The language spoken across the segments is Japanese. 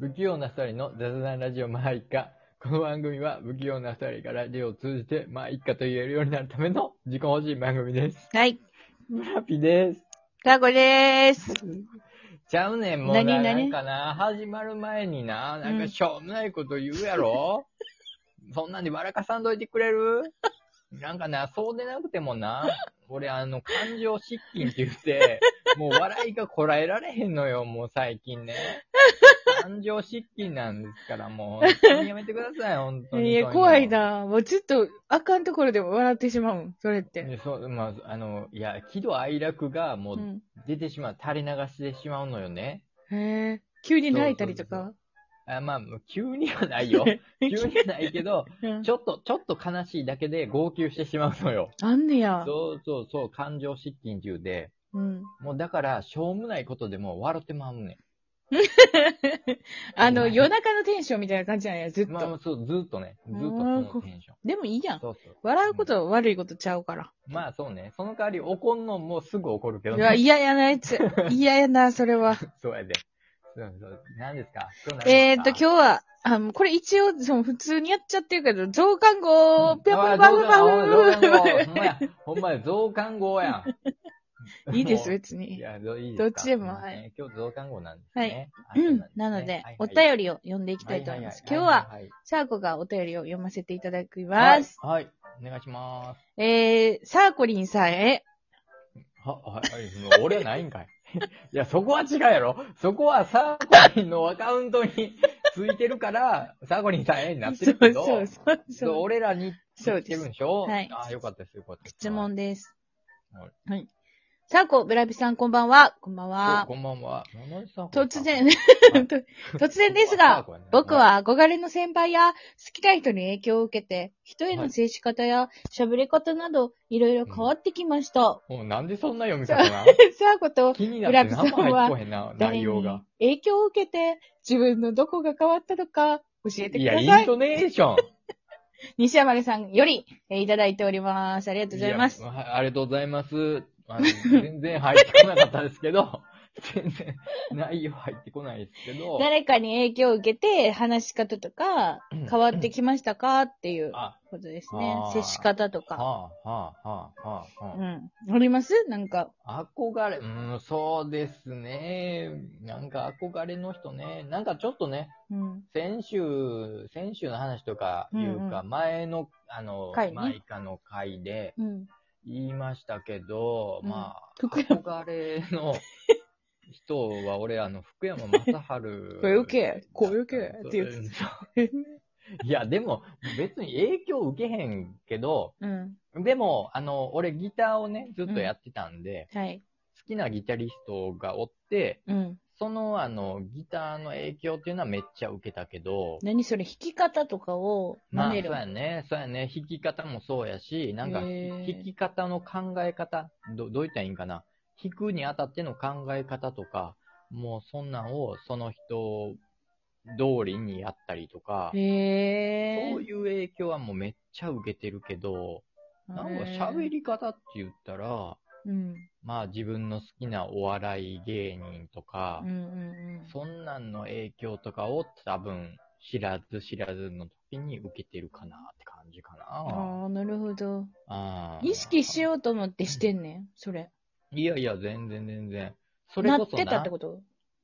不器用な二人の雑談ラジオマーイッカ。この番組は不器用な二人がラジオを通じてマーイッカと言えるようになるための自己欲しい番組です。はい。村ピです。かこでーす。ちゃうねん、もうな何々なんかな、始まる前にな、なんかしょうもないこと言うやろ、そんなんで笑かさんといてくれる？なんかな、そうでなくてもな、俺あの、感情失禁って言って、もう笑いがこらえられへんのよ、もう最近ね。感情失禁なんですから、もう、やめてください、本当に。いや、怖い。な。もうずっと、あかんところでも笑ってしまうん。それって。ねそう、まあ、あの、いや、喜怒哀楽がもう。うん出てしまう、垂れ流してしまうのよね。へえ。急に泣いたりとか？あまあ、急にはないよ。急にはないけど、うんちょっと、ちょっと悲しいだけで号泣してしまうのよ。あんねや。そうそうそう、感情失禁中で。うん。もうだから、しょうもないことでも笑ってまうね あの、うん夜中のテンションみたいな感じなんや、ずっん。まあ、と。そう、ずっとね、ずっとそのテンション。でもいいやん。そうそう。笑うことは悪いことちゃうから。まあそうね。その代わり怒んのもすぐ怒るけどいや、ね。嫌やなやつ。嫌やな、それは。そうやで。何ですか？えーっと、今日は、あ、これ一応、その普通にやっちゃってるけど、増刊号、ぴゃぱぱぱぱ。ほんまや。ほんまや、増刊号やん。いいです、別に。いや、どいいどっちでもはいね今日増刊号なんですはいうん。なのでお便りを読んでいきたいと思います。今日は、はいはいサーコがお便りを読ませていただきはいます。はい。はいお願いします。えー、サーコリンさんへ、は、はい、はい、俺はないんかい。いや、そこは違うやろ。そこはサーコリンのアカウントについてるから、サーコリンさんへになってるけど、そうそうそうそう。俺らにそうですついてるんでしょ？はいあ、よかったです、よかったです。質問です。はいはい。サーコ、ブラビさんこんばんは。こんばんは。こんばんは。突然、はい 突然ですが、僕、は憧れの先輩や好きな人に影響を受けて、人への接し方や喋り方など、いろいろ変わってきました。もうなんでそんな読み方なサーコと気になって何も入ってこへんな、誰に内容が。影響を受けて、自分のどこが変わったのか、教えていや、ください。イントネーション。西山根さんより、えーいただいております。ありがとうございます。やはいありがとうございます。あの全然入ってこなかったですけど、全然内容入ってこないですけど、誰かに影響を受けて、話し方とかうん、変わってきましたかっていうあ、ことですね接し方とか。はあ、はあ、はあ、はあ、はうん。あります？なんか。あ。憧れ、うん、そうですね。なんか憧れの人ね。なんかちょっとね、うん。先週、先週の話とかいうか、うん前の、あの、回ねマイカの回でうん。言いましたけど、うんまあ、福山憧れの 人は、俺、あの、福山雅治。声受け声受けって言っていや、でも、別に影響受けへんけど、うん。でも、あの、俺ギターをね、ずっとやってたんで、はい。好きなギタリストがおって、うん。その、あの、ギターの影響っていうのはめっちゃ受けたけど、何それ、弾き方とかをまあ、そう真似る。やね、そうやね、弾き方もそうやし、なんか、へー弾き方の考え方、どどう言ったらいいんかな？弾くにあたっての考え方とか、もうそんなんをその人通りにやったりとか、へそういう影響はもうめっちゃ受けてるけど、なんか喋り方って言ったら、うん。まあ自分の好きなお笑い芸人とかうん、うんそんなんの影響とかを多分知らず知らずの時に受けてるかなって感じかうん。な。ああ、なるほど。あー意識しようと思ってしてんねん、それ。いやいや、全然全然。それなこそな。ってたってこと？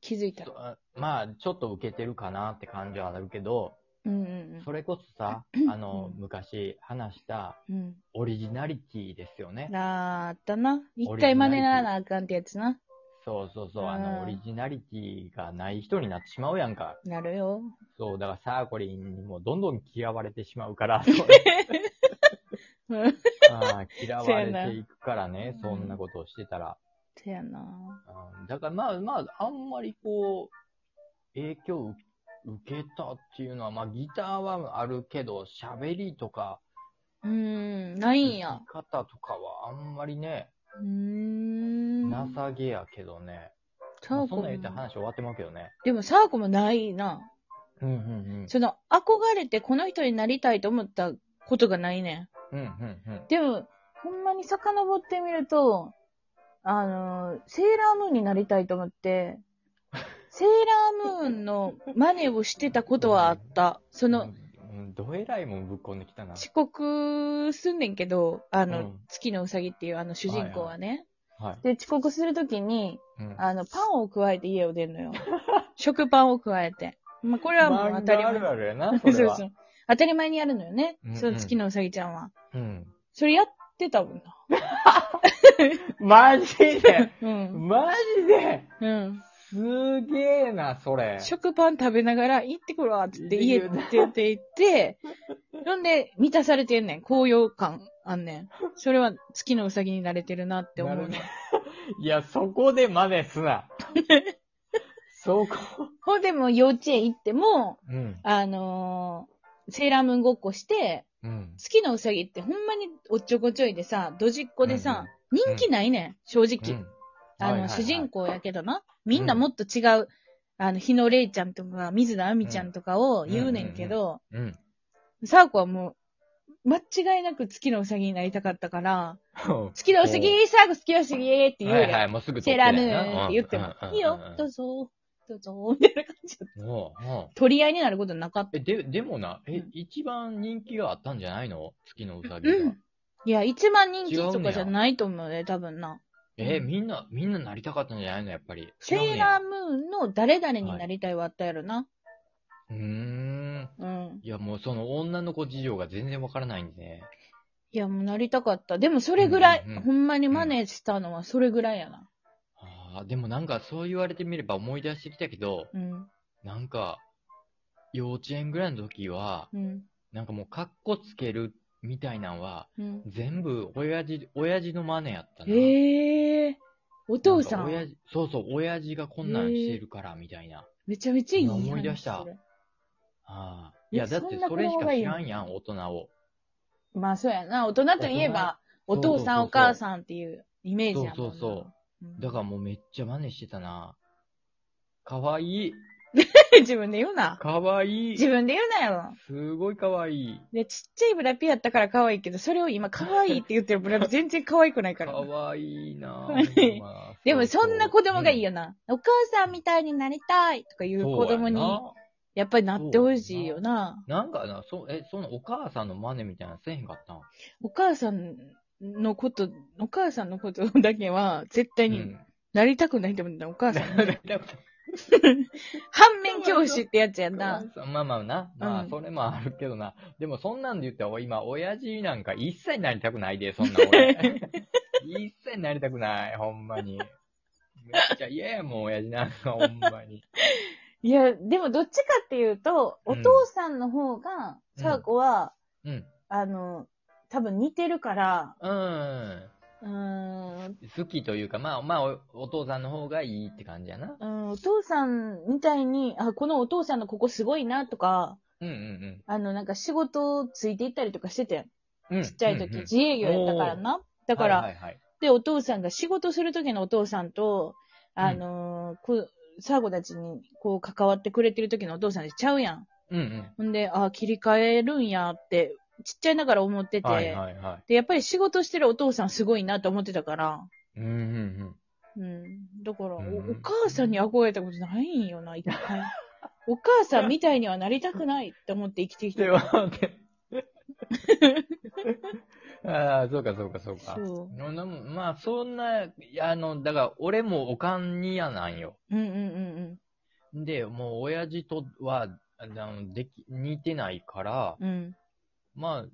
気づいたら。そまあ、ちょっと受けてるかなって感じはあるけど、うんうんそれこそさ、あの、うん昔話したうん。オリジナリティですよねうん。。あったな。一回真似ならなあかんってやつな。そうそうそう、あうんの、オリジナリティがない人になってしまうやんか。なるよ。そう、だからサーコリンにもどんどん嫌われてしまうから、うんあー嫌われていくからね、せやなそんなことをしてたら。せやな。うんだからまあまあ、あんまりこう、影響を受けたっていうのは、まあギターはあるけど、喋りとか、うーん、ないんや弾。き方とかはあんまりね、うーん。情けやけどね。まあそんサーコもなん言って話終わってますけどね。でもサーコもないな。うんうんうん。その、憧れてこの人になりたいと思ったことがないねうんうんうんん。。でも、ほんまに遡ってみると、あの、セーラームーンになりたいと思って、セーラームーンの真似をしてたことはあった。その、うん、どえらいもんぶっこんできたな。遅刻すんねんけど、あの、うん月のうさぎっていうあの主人公はね。はい。で、遅刻するときに、うんあの、パンを加えて家を出るのよ。食パンを加えて。まあ、これはもう当たり前。漫画あるあるやな、それは。そうそう。当たり前にやるのよね。うんうんその月のうさぎちゃんは。うん。それやってたもんな。マジで？うん。マジで？うん。すげえな、それ。食パン食べながら、行ってくるわ、つって家出て行って、ほんで、満たされてんねん。高揚感あんねん。それは月のうさぎになれてるなって思うねん。いや、そこで真似すな。そこ。ほんでもう幼稚園行っても、うん。あのーセーラームーンごっこして、うん。月のうさぎってほんまにおっちょこちょいでさ、ドジっ子でさ、人気ないねん、正直。うんあの、主人公やけどな。みんなもっと違う、あの、日野玲ちゃんとか、水田亜美ちゃんとかを言うねんけど、うん。サーコはもう、間違いなく月のうさぎになりたかったから、月のうさぎ、サーコ月のうさぎって言う。はいはい、もうすぐセーラームーンって言っても、いいよ、どうぞ。ぞ、どうぞ、みたいな感じで。もううん取り合いになることなかった。え、で、でもな、えうん、一番人気があったんじゃないの？月のうさぎが。うん。いや、一番人気とかじゃないと思うね、多分な。え、みんな、みんななりたかったんじゃないの？やっぱり。セーラームーンの誰々になりたいはあったやろな。ーうーん。うん。いや、もうその女の子事情が全然わからないんでね。いや、もうなりたかった。でもそれぐらい、うんうんうんほんまに真似したのはそれぐらいやな。ああ、でもなんかそう言われてみれば思い出してきたけど、うん。なんか、幼稚園ぐらいの時は、うん。なんかもうカッコつけるみたいなんは、うん。全部親父、親父の真似やったな。へえ。お父さん。なんそうそう、親父がこんなんしてるから、みたいな。めちゃめちゃいい思い出したああ。えいや、だってそれしか知らんやん、大人を。まあそうやな。大人といえば、お父さんお母さんっていうイメージやもんな。そうそうそううんだからもうめっちゃ真似してたな。かわいい。自分で言うな。かわいい。自分で言うなよ。すごいかわいい。で、ちっちゃいブラピやったから可愛いけど、それを今可愛いって言ってるブラピ 全然可愛くないか。からわいいなでもそんな子供がいいよ。よな。お母さんみたいになりたいとかいう子供に、やっぱりなってほしいよな。なんかな、そ、え、そのお母さんの真似みたいなのせえへんかったん？お母さんのこと、お母さんのことだけは絶対にうん。なりたくないと思うんだ。お母さん。だ 反面教師ってやつやんな。まあまあな。まあ、うんそれもあるけどな。でもそんなんで言ったら、今、親父なんか一切なりたくないで、そんな 俺。一切なりたくない、ほんまに。めっちゃ嫌やもん、親父なんか、ほんまに。いや、でもどっちかっていうと、おうん父さんの方が、うんサーコは、うん。あの、多分似てるから、うん。うーん、好きというか、まあまあお、お父さんの方がいいって感じやな。うん、お父さんみたいに、あ、このお父さんのここすごいなとか、うんうんあの、なんか仕事ついていったりとかしてて、うん。ちっちゃい時、うんうん自営業やったからな。だから、はいはいはい。で、お父さんが仕事する時のお父さんと、あのーこサーゴたちにこう関わってくれてる時のお父さんでちゃうやん。うんうん。ほんで、あ、切り替えるんやって、ちっちゃいながら思ってて、はいはいはで、やっぱり仕事してるお父さんすごいなと思ってたから、い。うんうんうん。うん。だから、おうんお母さんに憧れたことないんよな、一回。お母さんみたいにはなりたくないって思って生きてきてでああ、そうかそうかそうか。そうななまあ、そんな、いやあの、だから、俺もおかんにやなんよ。うんうんうんで、もう、親父とは、あの、でき、似てないから、うん。うん。まあ、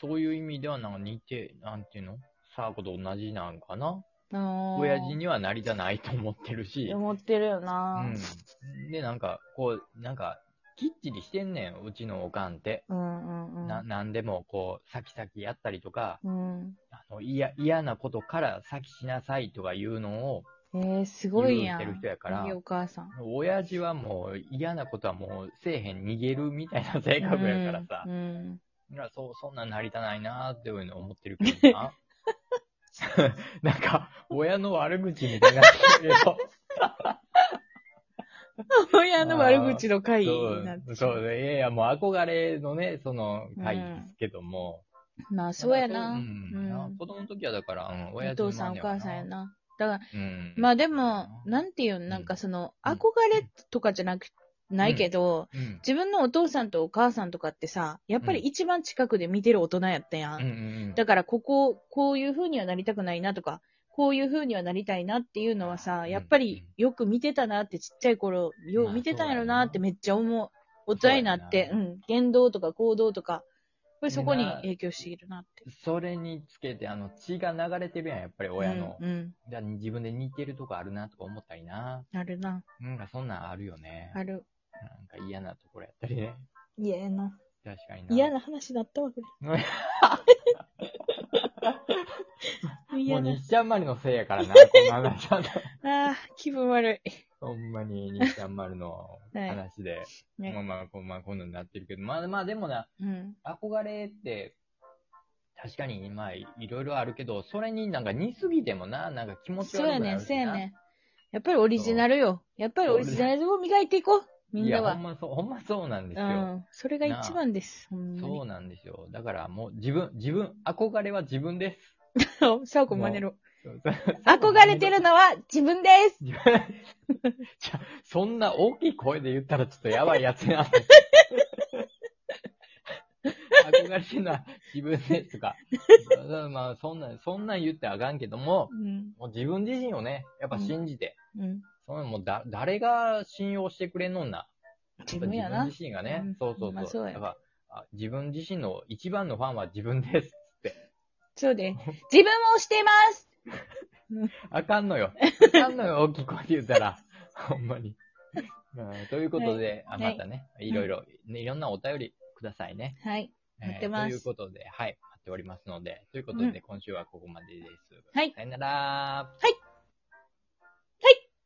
そういう意味では、なんか似て、なんていうの？サーコと同じなんかな？親父にはなりたないと思ってるし。思ってるよな、うん。で、なんか、こう、なんか、きっちりしてんねん、うちのおかんって。うん、うんうんな、なんでも、こう、先々やったりとか、うん。あの、嫌、嫌なことから先しなさいとかいうのをえー、すごいやん。てる人やからいいお母さん。親父はもう嫌なことはもうせえへん逃げるみたいな性格やからさう。ん。いやそう、そんなんなりたないなーっていうの思ってるけどな。なんか、親の悪口みたいになってるけど。親の悪口の回そうになって、そう、いやいや、もう憧れのね、その回ですけども。まあ、そうやな。子供の時はだから、うん、親お父さんお母さんやな。だから、うん。まあでも、なんていうの、なんかその、うん憧れとかじゃなく、ないけど、うん。自分のお父さんとお母さんとかってさ、やっぱり一番近くで見てる大人やったやん。うんうんうん。だから、ここ、こういう風にはなりたくないなとか、こういう風にはなりたいなっていうのはさ、うんやっぱりよく見てたなってちっちゃい頃、よまあう見てたんやろなってめっちゃ思う。大人になって、そうん、言動とか行動とか、やっぱりそこにな影響しているなって。それにつけて、あの、血が流れてるやん、やっぱり親の。うん、うん。自分で似てるとこあるなとか思ったりな。あるな。なんかそんなんあるよね。ある。嫌なところやったりね。嫌やな。確かにな。嫌な話だったわ、これ。も。う西ちゃんまりのせいやからな、この話は。ああ、気分悪い。ほんまに西ちゃんまるのはい話で。ねまあまあ、こうまあ、こんなになってるけど、まあまあでもな、うん。憧れって、確かに、まあ、いろいろあるけど、それになんか似すぎてもな、なんか気持ち悪くなるそうやねん、そうやん。ねん。やっぱりオリジナルよ。やっぱりオリジナルを磨いていこう。みんいや、ほ。んまそう、ほんまそうなんですよ。うん。それが一番です。ほんまそうに。なんですよ。だからもう自分、自分、憧れは自分です。サオコ真似ろ。そうそう憧れてるのは自分です。自 分じゃそんな大きい声で言ったらちょっとやばいやつやん。憧れてるのは自分ですとか。まあ、そんな、そんなん言ってあかんけども、うん。もう自分自身をね、やっぱ信じて、うん。そのもうだ、誰が信用してくれんのんな。自分やな。自身がね、うんそうそうそう。まあそうやだからあ自分自身の一番のファンは自分ですって。そうで。自分をしてます あかんのよ。あかんのよ、大きい声で言ったら。ほんまに。うんということで、あはいまたね、いろいろ、ねいろんなお便りくださいね。はい。待ってえーますということで、はい、待っておりますので、ということで、うん今週はここまでです。はいさよなら。はい